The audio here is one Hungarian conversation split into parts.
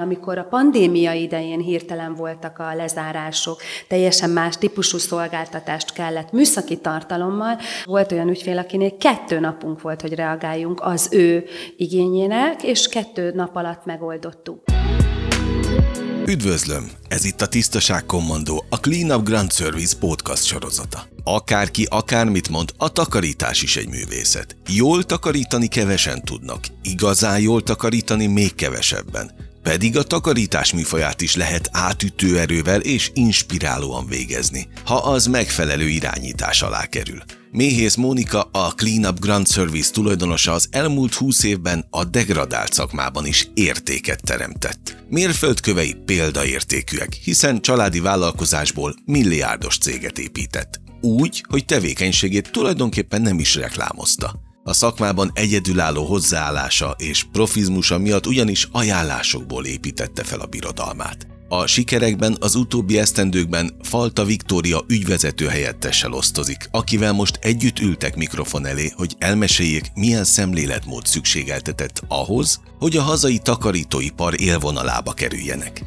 Amikor a pandémia idején hirtelen voltak a lezárások, teljesen más típusú szolgáltatást kellett műszaki tartalommal, volt olyan ügyfél, akinél kettő napunk volt, hogy reagáljunk az ő igényének, és kettő nap alatt megoldottuk. Üdvözlöm! Ez itt a Tisztaság Kommandó, a Clean Up Grand Service podcast sorozata. Akárki akármit mond, a takarítás is egy művészet. Jól takarítani kevesen tudnak, igazán jól takarítani még kevesebben. Pedig a takarítás műfaját is lehet átütő erővel és inspirálóan végezni, ha az megfelelő irányítás alá kerül. Méhész Mónika, a Cleanup Grand Service tulajdonosa az elmúlt 20 évben a degradált szakmában is értéket teremtett. Mérföldkövei példaértékűek, hiszen családi vállalkozásból milliárdos céget épített. Úgy, hogy tevékenységét tulajdonképpen nem is reklámozta. A szakmában egyedülálló hozzáállása és profizmusa miatt ugyanis ajánlásokból építette fel a birodalmát. A sikerekben az utóbbi esztendőkben Falta Viktória ügyvezető helyettessel osztozik, akivel most együtt ültek mikrofon elé, hogy elmeséljék, milyen szemléletmód szükségeltetett ahhoz, hogy a hazai takarítóipar élvonalába kerüljenek.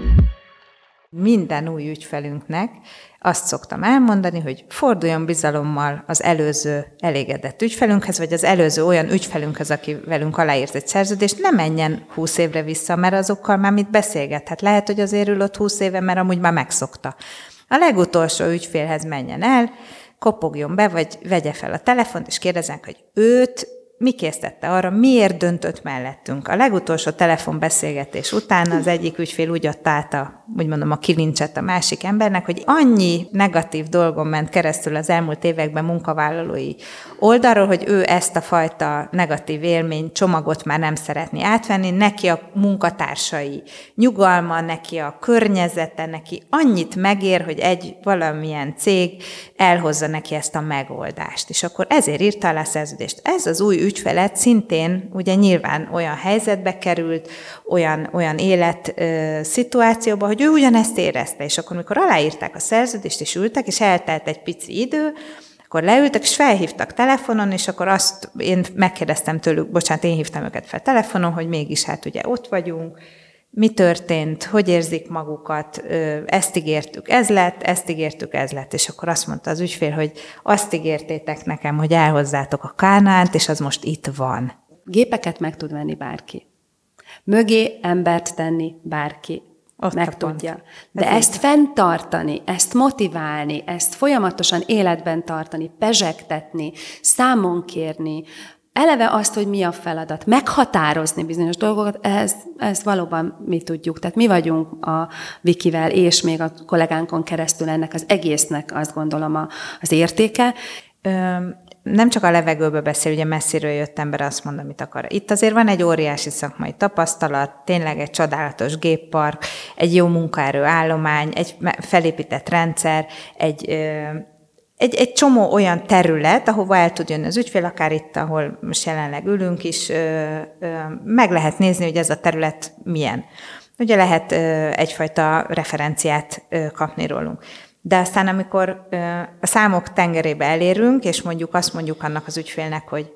Minden új ügyfelünknek azt szoktam elmondani, hogy forduljon bizalommal az előző elégedett ügyfelünkhez, vagy az előző olyan ügyfelünkhez, aki velünk aláírt egy szerződést, ne menjen húsz évre vissza, mert azokkal már mit beszélgethet. Lehet, hogy azért ül ott húsz éve, mert amúgy már megszokta. A legutolsó ügyfélhez menjen el, kopogjon be, vagy vegye fel a telefont, és kérdezzenek, hogy őt mi késztette arra, miért döntött mellettünk. A legutolsó telefonbeszélgetés után az egyik ügyfél úgy adta át a, úgy mondom, a kilincset a másik embernek, hogy annyi negatív dolgon ment keresztül az elmúlt években munkavállalói oldalról, hogy ő ezt a fajta negatív élmény csomagot már nem szeretné átvenni, neki a munkatársai nyugalma, neki a környezete, neki annyit megér, hogy egy valamilyen cég elhozza neki ezt a megoldást. És akkor ezért írta alá szerződést. Ez az új ügyfelet szintén ugye nyilván olyan helyzetbe került, olyan, olyan élet ö, szituációba, hogy ő ugyanezt érezte, és akkor, amikor aláírták a szerződést, és ültek, és eltelt egy pici idő, akkor leültek, és felhívtak telefonon, és akkor azt én megkérdeztem tőlük, bocsánat, én hívtam őket fel telefonon, hogy mégis hát ugye ott vagyunk, mi történt, hogy érzik magukat, ezt ígértük, ez lett, ezt ígértük, ez lett. És akkor azt mondta az ügyfél, hogy azt ígértétek nekem, hogy elhozzátok a kánánt, és az most itt van. Gépeket meg tud venni bárki. Mögé embert tenni bárki. Ott meg tudja. De Ez ezt így. fenntartani, ezt motiválni, ezt folyamatosan életben tartani, pezsegtetni, számon kérni, eleve azt, hogy mi a feladat, meghatározni bizonyos dolgokat, ez, ez valóban mi tudjuk. Tehát mi vagyunk a Vikivel és még a kollégánkon keresztül ennek az egésznek azt gondolom a, az értéke. Nem csak a levegőből beszél, ugye messziről jött ember azt mond, amit akar. Itt azért van egy óriási szakmai tapasztalat, tényleg egy csodálatos géppark, egy jó munkaerő állomány, egy felépített rendszer, egy egy, egy csomó olyan terület, ahova el tud jönni az ügyfél, akár itt, ahol most jelenleg ülünk is, meg lehet nézni, hogy ez a terület milyen. Ugye lehet egyfajta referenciát kapni rólunk. De aztán, amikor a számok tengerébe elérünk, és mondjuk azt mondjuk annak az ügyfélnek, hogy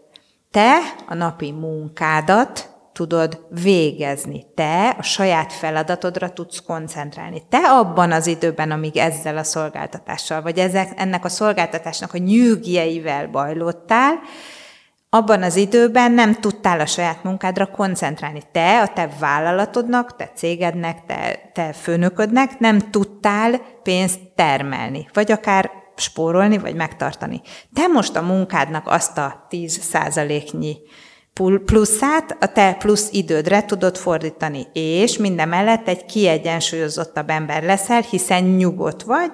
te a napi munkádat tudod végezni. Te a saját feladatodra tudsz koncentrálni. Te abban az időben, amíg ezzel a szolgáltatással, vagy ezek, ennek a szolgáltatásnak a nyűgjeivel bajlottál, abban az időben nem tudtál a saját munkádra koncentrálni. Te, a te vállalatodnak, te cégednek, te, te főnöködnek nem tudtál pénzt termelni, vagy akár spórolni, vagy megtartani. Te most a munkádnak azt a 10 százaléknyi pluszát a te plusz idődre tudod fordítani, és mindemellett egy kiegyensúlyozottabb ember leszel, hiszen nyugodt vagy,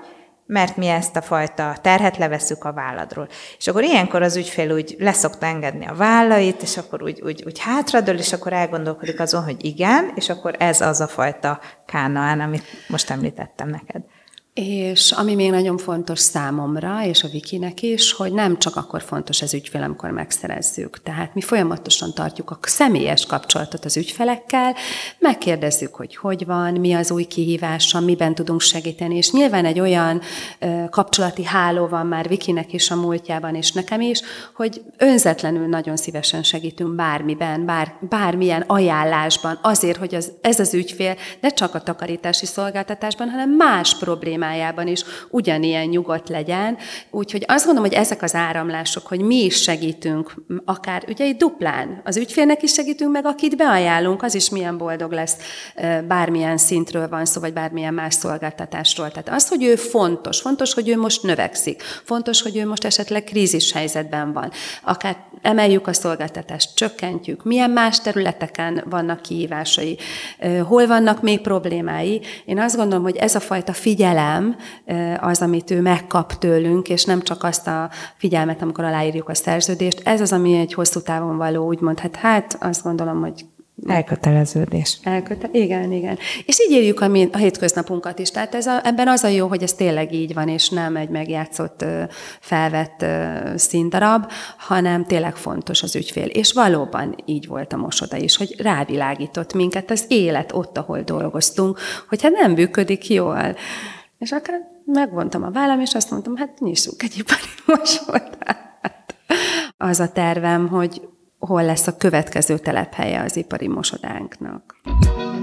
mert mi ezt a fajta terhet leveszük a válladról. És akkor ilyenkor az ügyfél úgy leszokta engedni a vállait, és akkor úgy, úgy, úgy hátradől, és akkor elgondolkodik azon, hogy igen, és akkor ez az a fajta kánaán, amit most említettem neked. És ami még nagyon fontos számomra, és a Vikinek is, hogy nem csak akkor fontos az ügyfél, amikor megszerezzük. Tehát mi folyamatosan tartjuk a személyes kapcsolatot az ügyfelekkel, megkérdezzük, hogy hogy van, mi az új kihívása, miben tudunk segíteni, és nyilván egy olyan kapcsolati háló van már Vikinek is a múltjában, és nekem is, hogy önzetlenül nagyon szívesen segítünk bármiben, bár, bármilyen ajánlásban, azért, hogy az, ez az ügyfél ne csak a takarítási szolgáltatásban, hanem más problémák témájában is ugyanilyen nyugodt legyen. Úgyhogy azt gondolom, hogy ezek az áramlások, hogy mi is segítünk, akár ugye egy duplán, az ügyfélnek is segítünk, meg akit beajánlunk, az is milyen boldog lesz, bármilyen szintről van szó, vagy bármilyen más szolgáltatásról. Tehát az, hogy ő fontos, fontos, hogy ő most növekszik, fontos, hogy ő most esetleg krízis helyzetben van, akár emeljük a szolgáltatást, csökkentjük, milyen más területeken vannak kihívásai, hol vannak még problémái. Én azt gondolom, hogy ez a fajta figyelem az, amit ő megkap tőlünk, és nem csak azt a figyelmet, amikor aláírjuk a szerződést. Ez az, ami egy hosszú távon való, úgymond, hát, hát azt gondolom, hogy Elköteleződés. Elköte- igen, igen. És így érjük a, mi, a hétköznapunkat is. Tehát ez a, ebben az a jó, hogy ez tényleg így van, és nem egy megjátszott, felvett színdarab, hanem tényleg fontos az ügyfél. És valóban így volt a mosoda is, hogy rávilágított minket az élet ott, ahol dolgoztunk, hogyha nem működik jól. És akkor megvontam a vállam, és azt mondtam, hát nyissuk egy ipari mosodát. Az a tervem, hogy hol lesz a következő telephelye az ipari mosodánknak.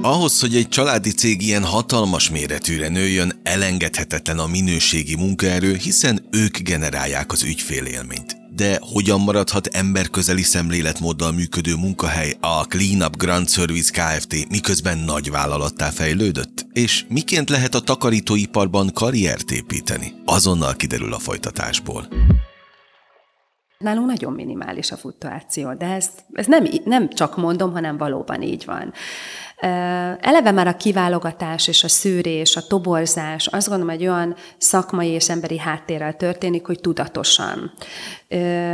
Ahhoz, hogy egy családi cég ilyen hatalmas méretűre nőjön, elengedhetetlen a minőségi munkaerő, hiszen ők generálják az ügyfélélményt. De hogyan maradhat emberközeli szemléletmóddal működő munkahely a Cleanup Grand Service Kft. miközben nagy vállalattá fejlődött? És miként lehet a takarítóiparban karriert építeni? Azonnal kiderül a folytatásból. Nálunk nagyon minimális a fluktuáció, de ez, ez nem, nem csak mondom, hanem valóban így van. Eleve már a kiválogatás és a szűrés, a toborzás azt gondolom egy olyan szakmai és emberi háttérrel történik, hogy tudatosan.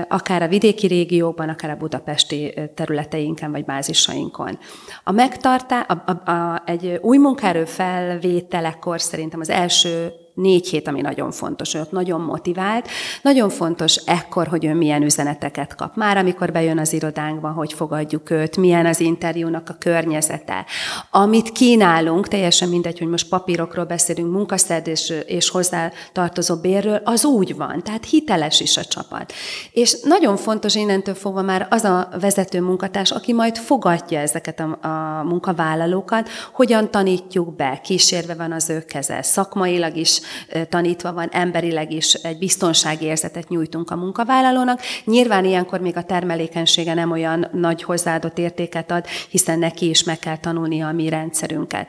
Akár a vidéki régióban, akár a budapesti területeinken vagy bázisainkon. A megtartá, a, a, a, egy új munkaerő felvételekor szerintem az első négy hét, ami nagyon fontos, ott nagyon motivált. Nagyon fontos ekkor, hogy ő milyen üzeneteket kap. Már amikor bejön az irodánkba, hogy fogadjuk őt, milyen az interjúnak a környezete. Amit kínálunk, teljesen mindegy, hogy most papírokról beszélünk, munkaszerzés és hozzá tartozó bérről, az úgy van, tehát hiteles is a csapat. És nagyon fontos innentől fogva már az a vezető munkatárs, aki majd fogadja ezeket a, a munkavállalókat, hogyan tanítjuk be, kísérve van az ő keze, szakmailag is tanítva van, emberileg is egy biztonságérzetet nyújtunk a munkavállalónak. Nyilván ilyenkor még a termelékenysége nem olyan nagy hozzáadott értéket ad, hiszen neki is meg kell tanulnia a mi rendszerünket.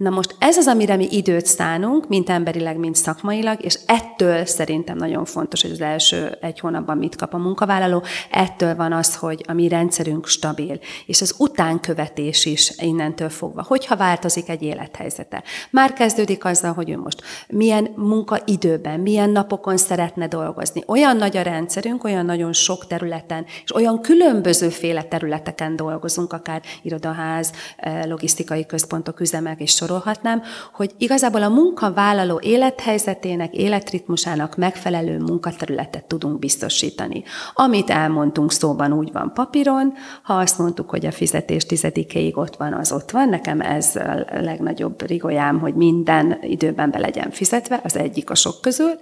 Na most ez az, amire mi időt szánunk, mint emberileg, mint szakmailag, és ettől szerintem nagyon fontos, hogy az első egy hónapban mit kap a munkavállaló, ettől van az, hogy a mi rendszerünk stabil, és az utánkövetés is innentől fogva. Hogyha változik egy élethelyzete. Már kezdődik azzal, hogy ő most milyen munkaidőben, milyen napokon szeretne dolgozni. Olyan nagy a rendszerünk, olyan nagyon sok területen, és olyan különbözőféle területeken dolgozunk, akár irodaház, eh, logisztikai központok, üzemek és sor sorolhatnám, hogy igazából a munkavállaló élethelyzetének, életritmusának megfelelő munkaterületet tudunk biztosítani. Amit elmondtunk szóban úgy van papíron, ha azt mondtuk, hogy a fizetés tizedikéig ott van, az ott van, nekem ez a legnagyobb rigolyám, hogy minden időben be legyen fizetve, az egyik a sok közül,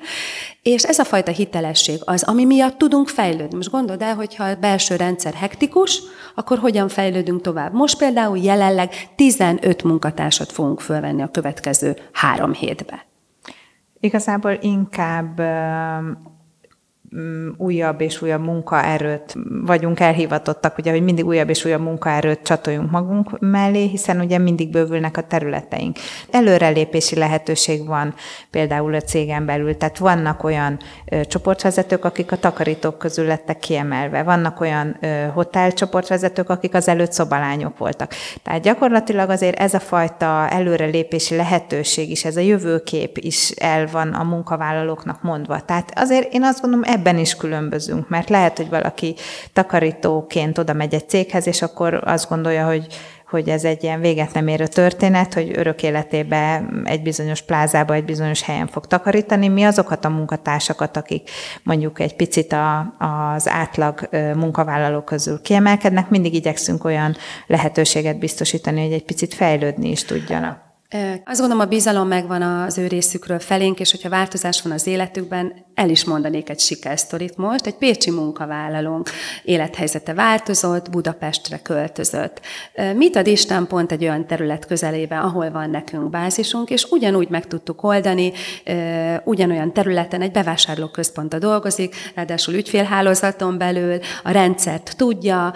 és ez a fajta hitelesség az, ami miatt tudunk fejlődni. Most gondold el, hogyha a belső rendszer hektikus, akkor hogyan fejlődünk tovább. Most például jelenleg 15 munkatársat fogunk fölvenni a következő három hétbe. Igazából inkább újabb és újabb munkaerőt vagyunk elhivatottak, ugye, hogy mindig újabb és újabb munkaerőt csatoljunk magunk mellé, hiszen ugye mindig bővülnek a területeink. Előrelépési lehetőség van például a cégen belül, tehát vannak olyan ö, csoportvezetők, akik a takarítók közül lettek kiemelve, vannak olyan ö, hotelcsoportvezetők, akik az előtt szobalányok voltak. Tehát gyakorlatilag azért ez a fajta előrelépési lehetőség is, ez a jövőkép is el van a munkavállalóknak mondva. Tehát azért én azt gondolom, ebben is különbözünk, mert lehet, hogy valaki takarítóként oda megy egy céghez, és akkor azt gondolja, hogy hogy ez egy ilyen véget nem érő történet, hogy örök életében egy bizonyos plázába, egy bizonyos helyen fog takarítani. Mi azokat a munkatársakat, akik mondjuk egy picit a, az átlag munkavállalók közül kiemelkednek, mindig igyekszünk olyan lehetőséget biztosítani, hogy egy picit fejlődni is tudjanak. Azt gondolom, a bizalom megvan az ő részükről felénk, és hogyha változás van az életükben, el is mondanék egy sikersztorit most. Egy pécsi munkavállalónk élethelyzete változott, Budapestre költözött. Mit ad Isten pont egy olyan terület közelébe, ahol van nekünk bázisunk, és ugyanúgy meg tudtuk oldani, ugyanolyan területen egy bevásárlóközponta dolgozik, ráadásul ügyfélhálózaton belül, a rendszert tudja,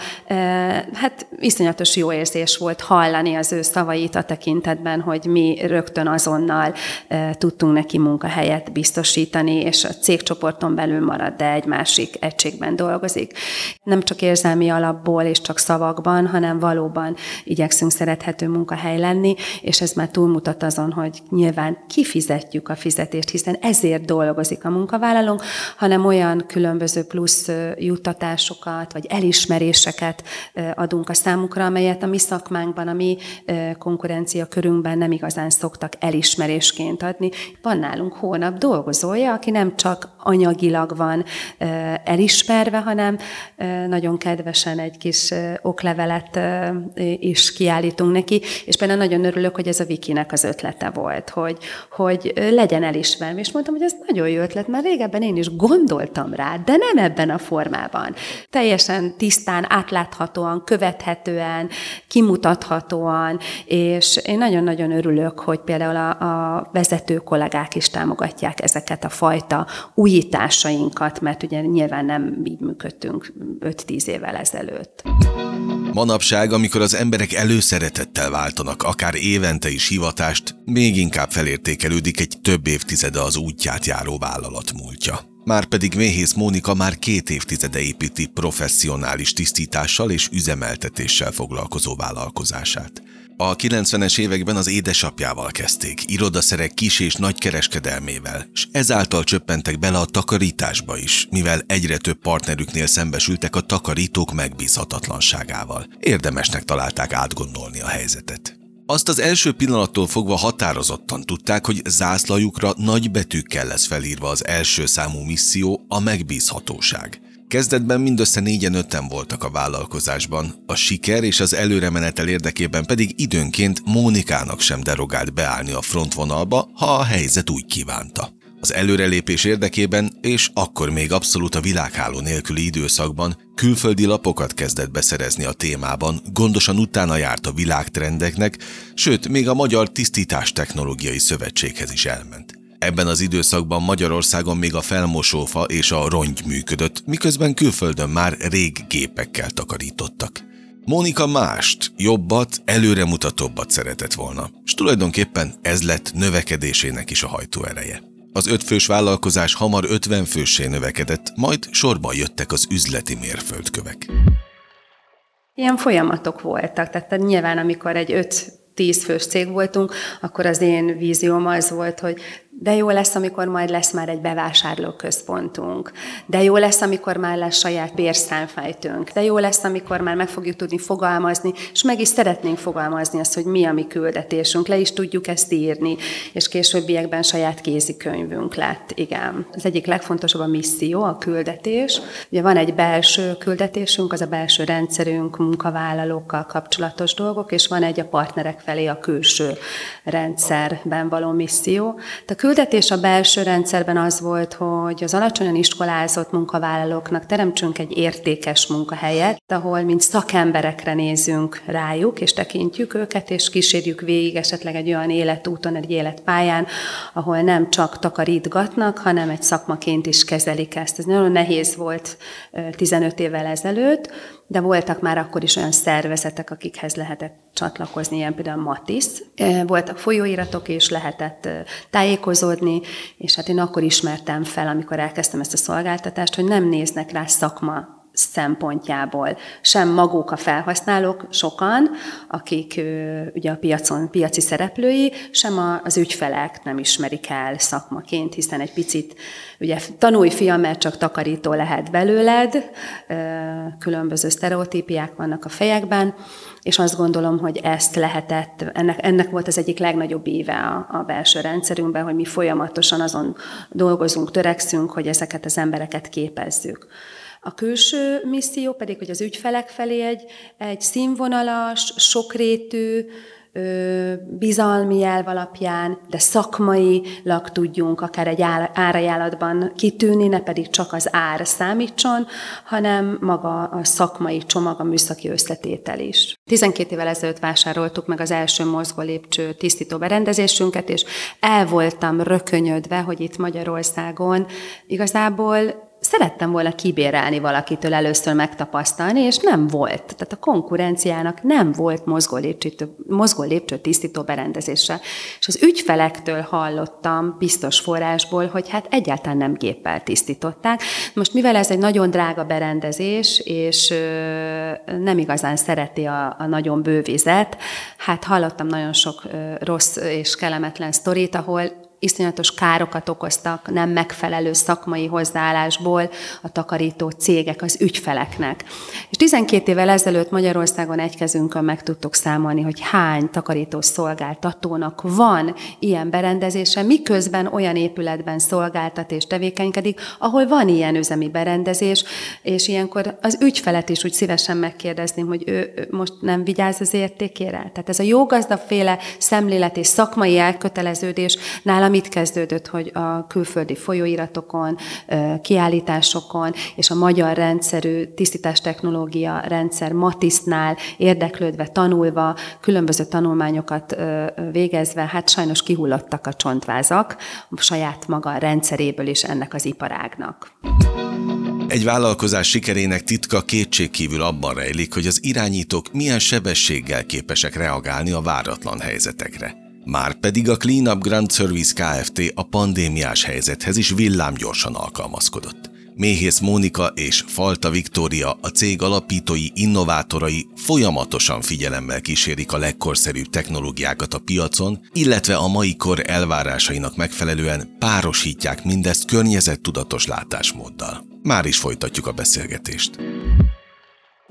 hát iszonyatos jó érzés volt hallani az ő szavait a tekintetben, hogy hogy mi rögtön azonnal tudtunk neki munkahelyet biztosítani, és a cégcsoporton belül marad, de egy másik egységben dolgozik. Nem csak érzelmi alapból és csak szavakban, hanem valóban igyekszünk szerethető munkahely lenni, és ez már túlmutat azon, hogy nyilván kifizetjük a fizetést, hiszen ezért dolgozik a munkavállalónk, hanem olyan különböző plusz juttatásokat, vagy elismeréseket adunk a számukra, amelyet a mi szakmánkban, a mi konkurencia körünkben nem igazán szoktak elismerésként adni. Van nálunk hónap dolgozója, aki nem csak anyagilag van elismerve, hanem nagyon kedvesen egy kis oklevelet is kiállítunk neki, és például nagyon örülök, hogy ez a Vikinek az ötlete volt, hogy, hogy legyen elismerve, és mondtam, hogy ez nagyon jó ötlet, mert régebben én is gondoltam rá, de nem ebben a formában. Teljesen tisztán, átláthatóan, követhetően, kimutathatóan, és én nagyon-nagyon örülök, hogy például a, a vezető kollégák is támogatják ezeket a fajta újításainkat, mert ugye nyilván nem így működtünk 5-10 évvel ezelőtt. Manapság, amikor az emberek előszeretettel váltanak, akár évente is hivatást, még inkább felértékelődik egy több évtizede az útját járó vállalat múltja. Márpedig Méhész Mónika már két évtizede építi professzionális tisztítással és üzemeltetéssel foglalkozó vállalkozását. A 90-es években az édesapjával kezdték, irodaszerek kis és nagy kereskedelmével, és ezáltal csöppentek bele a takarításba is, mivel egyre több partnerüknél szembesültek a takarítók megbízhatatlanságával. Érdemesnek találták átgondolni a helyzetet. Azt az első pillanattól fogva határozottan tudták, hogy zászlajukra nagy betűkkel lesz felírva az első számú misszió, a megbízhatóság. Kezdetben mindössze négyen öten voltak a vállalkozásban, a siker és az előremenetel érdekében pedig időnként Mónikának sem derogált beállni a frontvonalba, ha a helyzet úgy kívánta. Az előrelépés érdekében, és akkor még abszolút a világháló nélküli időszakban külföldi lapokat kezdett beszerezni a témában, gondosan utána járt a világtrendeknek, sőt, még a Magyar Tisztítás Technológiai Szövetséghez is elment. Ebben az időszakban Magyarországon még a felmosófa és a rongy működött, miközben külföldön már rég gépekkel takarítottak. Mónika mást, jobbat, előremutatóbbat szeretett volna, és tulajdonképpen ez lett növekedésének is a hajtóereje. Az ötfős vállalkozás hamar 50 főssé növekedett, majd sorban jöttek az üzleti mérföldkövek. Ilyen folyamatok voltak, tehát nyilván amikor egy öt tíz fős cég voltunk, akkor az én vízióm az volt, hogy de jó lesz, amikor majd lesz már egy bevásárlóközpontunk. De jó lesz, amikor már lesz saját bérszámfejtőnk. De jó lesz, amikor már meg fogjuk tudni fogalmazni, és meg is szeretnénk fogalmazni azt, hogy mi a mi küldetésünk. Le is tudjuk ezt írni, és későbbiekben saját kézikönyvünk lett. Igen. Az egyik legfontosabb a misszió, a küldetés. Ugye van egy belső küldetésünk, az a belső rendszerünk, munkavállalókkal kapcsolatos dolgok, és van egy a partnerek felé a külső rendszerben való misszió. A küldetés a belső rendszerben az volt, hogy az alacsonyan iskolázott munkavállalóknak teremtsünk egy értékes munkahelyet, ahol mint szakemberekre nézünk rájuk, és tekintjük őket, és kísérjük végig esetleg egy olyan életúton, egy életpályán, ahol nem csak takarítgatnak, hanem egy szakmaként is kezelik ezt. Ez nagyon nehéz volt 15 évvel ezelőtt, de voltak már akkor is olyan szervezetek, akikhez lehetett csatlakozni, ilyen például Matisz. Voltak folyóiratok, és lehetett tájékozódni, és hát én akkor ismertem fel, amikor elkezdtem ezt a szolgáltatást, hogy nem néznek rá szakma szempontjából. Sem maguk a felhasználók, sokan, akik ugye a piacon piaci szereplői, sem az ügyfelek nem ismerik el szakmaként, hiszen egy picit, ugye tanulj fiam, mert csak takarító lehet belőled, különböző sztereotípiák vannak a fejekben, és azt gondolom, hogy ezt lehetett, ennek, ennek volt az egyik legnagyobb éve a, a belső rendszerünkben, hogy mi folyamatosan azon dolgozunk, törekszünk, hogy ezeket az embereket képezzük. A külső misszió pedig, hogy az ügyfelek felé egy, egy színvonalas, sokrétű, bizalmi jelv alapján, de szakmailag tudjunk akár egy árajánlatban kitűnni, ne pedig csak az ár számítson, hanem maga a szakmai csomag, a műszaki összetétel is. 12 évvel ezelőtt vásároltuk meg az első mozgó lépcső tisztító berendezésünket, és el voltam rökönyödve, hogy itt Magyarországon igazából szerettem volna kibérelni valakitől először megtapasztalni, és nem volt. Tehát a konkurenciának nem volt mozgó lépcső, mozgó lépcső tisztító berendezése. És az ügyfelektől hallottam biztos forrásból, hogy hát egyáltalán nem géppel tisztították. Most mivel ez egy nagyon drága berendezés, és nem igazán szereti a, a nagyon bővizet, hát hallottam nagyon sok rossz és kellemetlen sztorit, ahol iszonyatos károkat okoztak nem megfelelő szakmai hozzáállásból a takarító cégek az ügyfeleknek. És 12 évvel ezelőtt Magyarországon egy kezünkön meg tudtuk számolni, hogy hány takarító szolgáltatónak van ilyen berendezése, miközben olyan épületben szolgáltat és tevékenykedik, ahol van ilyen üzemi berendezés, és ilyenkor az ügyfelet is úgy szívesen megkérdezném, hogy ő, most nem vigyáz az értékére. Tehát ez a jógazdaféle szemlélet és szakmai elköteleződés nálam itt kezdődött, hogy a külföldi folyóiratokon, kiállításokon és a magyar rendszerű tisztítás technológia rendszer Matisznál érdeklődve, tanulva, különböző tanulmányokat végezve, hát sajnos kihullottak a csontvázak saját maga rendszeréből is ennek az iparágnak. Egy vállalkozás sikerének titka kétségkívül abban rejlik, hogy az irányítók milyen sebességgel képesek reagálni a váratlan helyzetekre. Márpedig a Cleanup Grand Service Kft. a pandémiás helyzethez is villámgyorsan alkalmazkodott. Méhész Mónika és Falta Viktória, a cég alapítói, innovátorai folyamatosan figyelemmel kísérik a legkorszerűbb technológiákat a piacon, illetve a mai kor elvárásainak megfelelően párosítják mindezt környezettudatos látásmóddal. Már is folytatjuk a beszélgetést.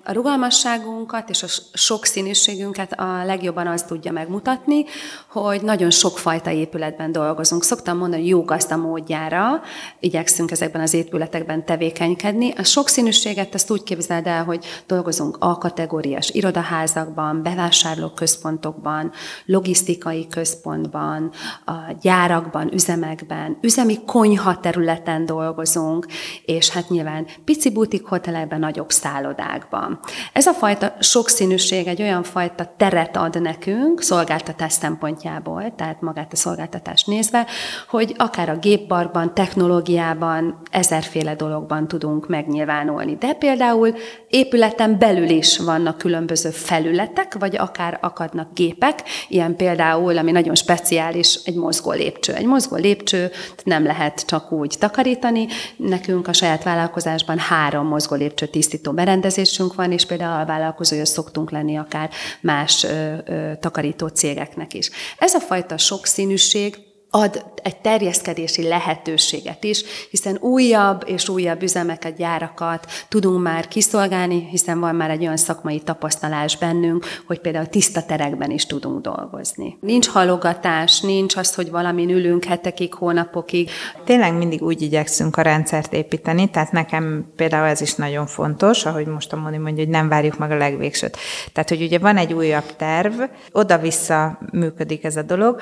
A rugalmasságunkat és a sokszínűségünket a legjobban az tudja megmutatni, hogy nagyon sokfajta épületben dolgozunk. Szoktam mondani, hogy jó gazda módjára igyekszünk ezekben az épületekben tevékenykedni. A sokszínűséget ezt úgy képzeld el, hogy dolgozunk A-kategóriás irodaházakban, bevásárlóközpontokban, logisztikai központban, a gyárakban, üzemekben, üzemi konyha területen dolgozunk, és hát nyilván pici butik hotelekben, nagyobb szállodákban. Ez a fajta sokszínűség egy olyan fajta teret ad nekünk szolgáltatás szempontjából, tehát magát a szolgáltatást nézve, hogy akár a gépparkban, technológiában, ezerféle dologban tudunk megnyilvánulni. De például épületen belül is vannak különböző felületek, vagy akár akadnak gépek, ilyen például, ami nagyon speciális, egy mozgó lépcső. Egy mozgó lépcső nem lehet csak úgy takarítani. Nekünk a saját vállalkozásban három mozgó lépcső tisztító berendezésünk van, és például a vállalkozója szoktunk lenni akár más ö, ö, takarító cégeknek is. Ez a fajta sokszínűség ad egy terjeszkedési lehetőséget is, hiszen újabb és újabb üzemeket, gyárakat tudunk már kiszolgálni, hiszen van már egy olyan szakmai tapasztalás bennünk, hogy például tiszta terekben is tudunk dolgozni. Nincs halogatás, nincs az, hogy valamin ülünk hetekig, hónapokig. Tényleg mindig úgy igyekszünk a rendszert építeni, tehát nekem például ez is nagyon fontos, ahogy most a Moni mondja, hogy nem várjuk meg a legvégsőt. Tehát, hogy ugye van egy újabb terv, oda-vissza működik ez a dolog,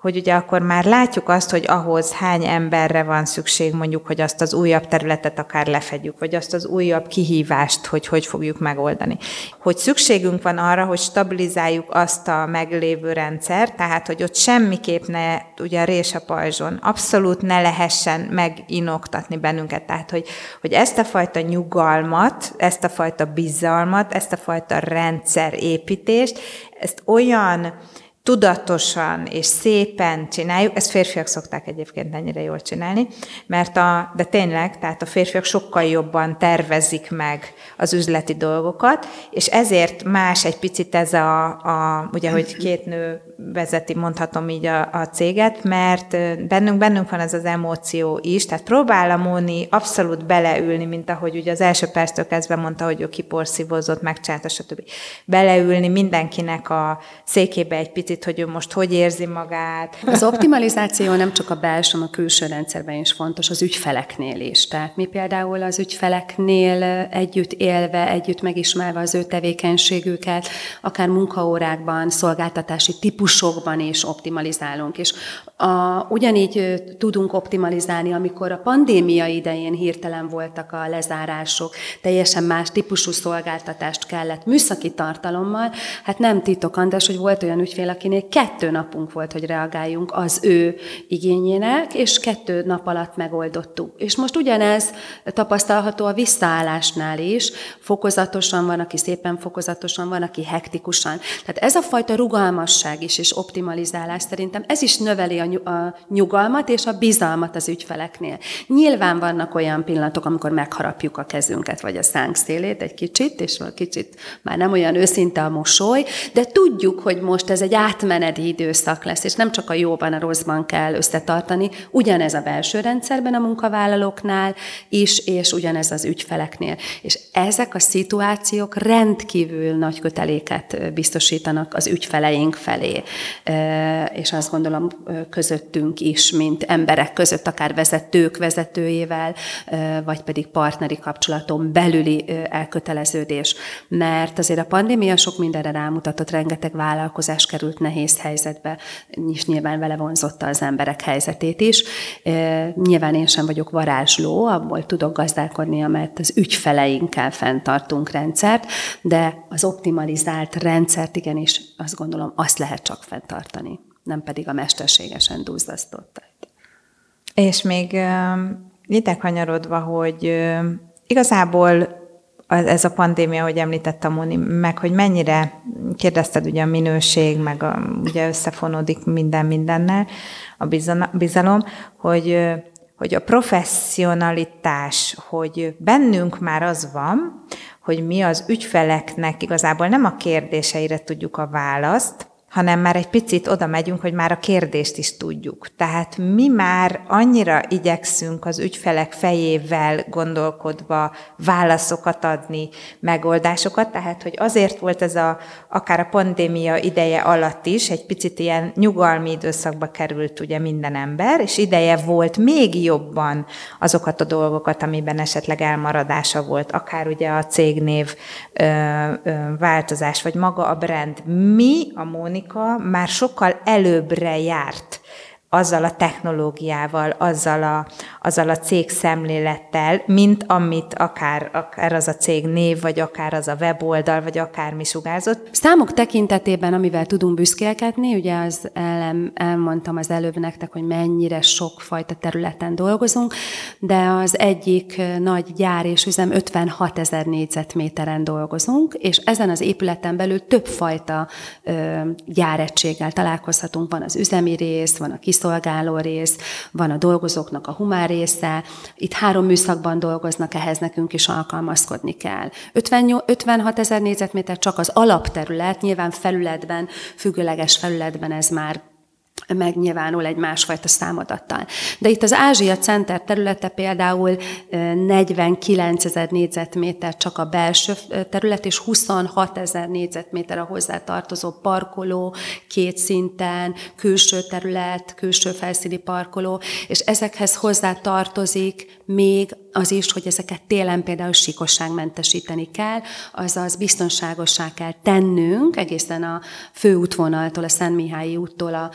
hogy ugye akkor már látjuk azt, hogy ahhoz hány emberre van szükség, mondjuk, hogy azt az újabb területet akár lefedjük, vagy azt az újabb kihívást, hogy hogy fogjuk megoldani. Hogy szükségünk van arra, hogy stabilizáljuk azt a meglévő rendszer, tehát, hogy ott semmiképp ne, ugye a rés a pajzson, abszolút ne lehessen meginoktatni bennünket. Tehát, hogy, hogy ezt a fajta nyugalmat, ezt a fajta bizalmat, ezt a fajta rendszerépítést, ezt olyan tudatosan és szépen csináljuk, ezt férfiak szokták egyébként ennyire jól csinálni, mert a, de tényleg, tehát a férfiak sokkal jobban tervezik meg az üzleti dolgokat, és ezért más egy picit ez a, a ugye, hogy két nő vezeti, mondhatom így a, a céget, mert bennünk, bennünk van ez az emóció is, tehát próbál a Móni abszolút beleülni, mint ahogy ugye az első perctől kezdve mondta, hogy ő kiporszívozott, megcsinálta, stb. Beleülni mindenkinek a székébe egy picit hogy ő most hogy érzi magát. Az optimalizáció nem csak a belső, a külső rendszerben is fontos, az ügyfeleknél is. Tehát mi például az ügyfeleknél együtt élve, együtt megismerve az ő tevékenységüket, akár munkaórákban, szolgáltatási típusokban is optimalizálunk. És a, ugyanígy tudunk optimalizálni, amikor a pandémia idején hirtelen voltak a lezárások, teljesen más típusú szolgáltatást kellett műszaki tartalommal. Hát nem titok, András, hogy volt olyan ügyfél, akinél kettő napunk volt, hogy reagáljunk az ő igényének, és kettő nap alatt megoldottuk. És most ugyanez tapasztalható a visszaállásnál is, fokozatosan van, aki szépen fokozatosan van, aki hektikusan. Tehát ez a fajta rugalmasság is, és optimalizálás szerintem, ez is növeli a nyugalmat és a bizalmat az ügyfeleknél. Nyilván vannak olyan pillanatok, amikor megharapjuk a kezünket, vagy a szánk szélét egy kicsit, és kicsit már nem olyan őszinte a mosoly, de tudjuk, hogy most ez egy átmeneti időszak lesz, és nem csak a jóban, a rosszban kell összetartani, ugyanez a belső rendszerben a munkavállalóknál is, és ugyanez az ügyfeleknél. És ezek a szituációk rendkívül nagy köteléket biztosítanak az ügyfeleink felé, és azt gondolom közöttünk is, mint emberek között, akár vezetők vezetőjével, vagy pedig partneri kapcsolaton belüli elköteleződés. Mert azért a pandémia sok mindenre rámutatott, rengeteg vállalkozás kerül került nehéz helyzetbe, és nyilván vele vonzotta az emberek helyzetét is. Nyilván én sem vagyok varázsló, abból tudok gazdálkodni, amelyet az ügyfeleinkkel fenntartunk rendszert, de az optimalizált rendszert igenis azt gondolom, azt lehet csak fenntartani, nem pedig a mesterségesen duzzasztottat. És még ide kanyarodva, hogy igazából ez a pandémia, ahogy említette Moni, meg hogy mennyire, kérdezted ugye a minőség, meg a, ugye összefonódik minden mindennel, a bizalom, hogy, hogy a professzionalitás, hogy bennünk már az van, hogy mi az ügyfeleknek igazából nem a kérdéseire tudjuk a választ, hanem már egy picit oda megyünk, hogy már a kérdést is tudjuk. Tehát mi már annyira igyekszünk az ügyfelek fejével gondolkodva válaszokat adni, megoldásokat, tehát hogy azért volt ez a, akár a pandémia ideje alatt is, egy picit ilyen nyugalmi időszakba került ugye minden ember, és ideje volt még jobban azokat a dolgokat, amiben esetleg elmaradása volt, akár ugye a cégnév ö, ö, változás, vagy maga a brand. Mi, a Móni Monika már sokkal előbbre járt azzal a technológiával, azzal a, azzal a cég szemlélettel, mint amit akár, akár az a cég név, vagy akár az a weboldal, vagy akár mi sugárzott. Számok tekintetében, amivel tudunk büszkélkedni, ugye az el, elmondtam az előbb nektek, hogy mennyire sokfajta területen dolgozunk, de az egyik nagy gyár és üzem 56 ezer négyzetméteren dolgozunk, és ezen az épületen belül többfajta ö, gyáregységgel találkozhatunk. Van az üzemi rész, van a kis kiszolgáló rész, van a dolgozóknak a humán része, itt három műszakban dolgoznak, ehhez nekünk is alkalmazkodni kell. 50, 56 ezer négyzetméter csak az alapterület, nyilván felületben, függőleges felületben ez már megnyilvánul egy másfajta számadattal. De itt az Ázsia Center területe például 49 ezer négyzetméter csak a belső terület, és 26 ezer négyzetméter a hozzátartozó parkoló, két szinten, külső terület, külső felszíni parkoló, és ezekhez hozzá tartozik még az is, hogy ezeket télen például sikosságmentesíteni kell, azaz biztonságosá kell tennünk egészen a főútvonaltól, a Szent Mihályi úttól a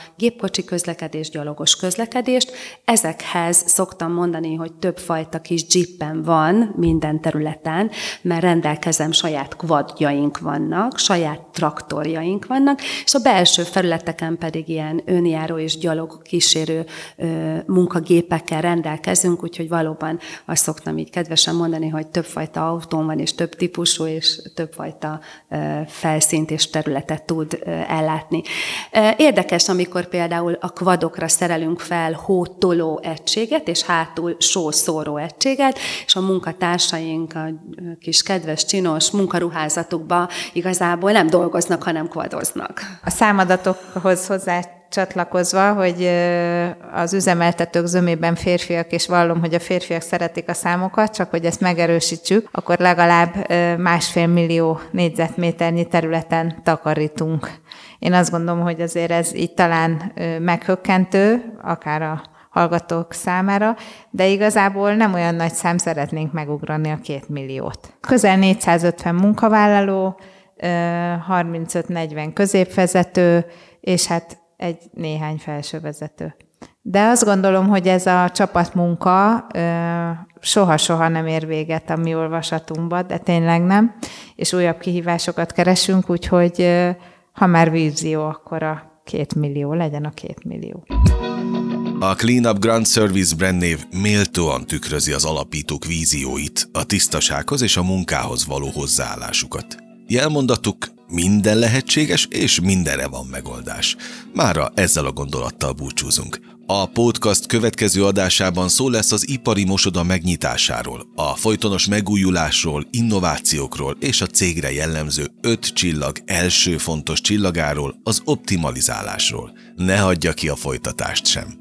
gépkocsi kocsi közlekedést, gyalogos közlekedést. Ezekhez szoktam mondani, hogy többfajta kis jeepen van minden területen, mert rendelkezem saját kvadjaink vannak, saját traktorjaink vannak, és a belső felületeken pedig ilyen önjáró és gyalog kísérő munkagépekkel rendelkezünk, úgyhogy valóban azt szoktam így kedvesen mondani, hogy többfajta autón van, és több típusú, és többfajta felszínt és területet tud ellátni. Érdekes, amikor például a kvadokra szerelünk fel hótoló egységet, és hátul sószóró egységet, és a munkatársaink a kis kedves, csinos munkaruházatukba igazából nem dolgoznak, hanem kvadoznak. A számadatokhoz hozzá csatlakozva, hogy az üzemeltetők zömében férfiak, és vallom, hogy a férfiak szeretik a számokat, csak hogy ezt megerősítsük, akkor legalább másfél millió négyzetméternyi területen takarítunk. Én azt gondolom, hogy azért ez így talán meghökkentő, akár a hallgatók számára, de igazából nem olyan nagy szám, szeretnénk megugrani a két milliót. Közel 450 munkavállaló, 35-40 középvezető, és hát egy néhány felsővezető. De azt gondolom, hogy ez a csapatmunka soha-soha nem ér véget a mi olvasatunkba, de tényleg nem, és újabb kihívásokat keresünk, úgyhogy ha már vízió, akkor a két millió, legyen a két millió. A Cleanup Grand Service brandnév méltóan tükrözi az alapítók vízióit, a tisztasághoz és a munkához való hozzáállásukat. Jelmondatuk minden lehetséges, és mindenre van megoldás. Mára ezzel a gondolattal búcsúzunk. A podcast következő adásában szó lesz az ipari mosoda megnyitásáról, a folytonos megújulásról, innovációkról és a cégre jellemző öt csillag első fontos csillagáról, az optimalizálásról. Ne hagyja ki a folytatást sem.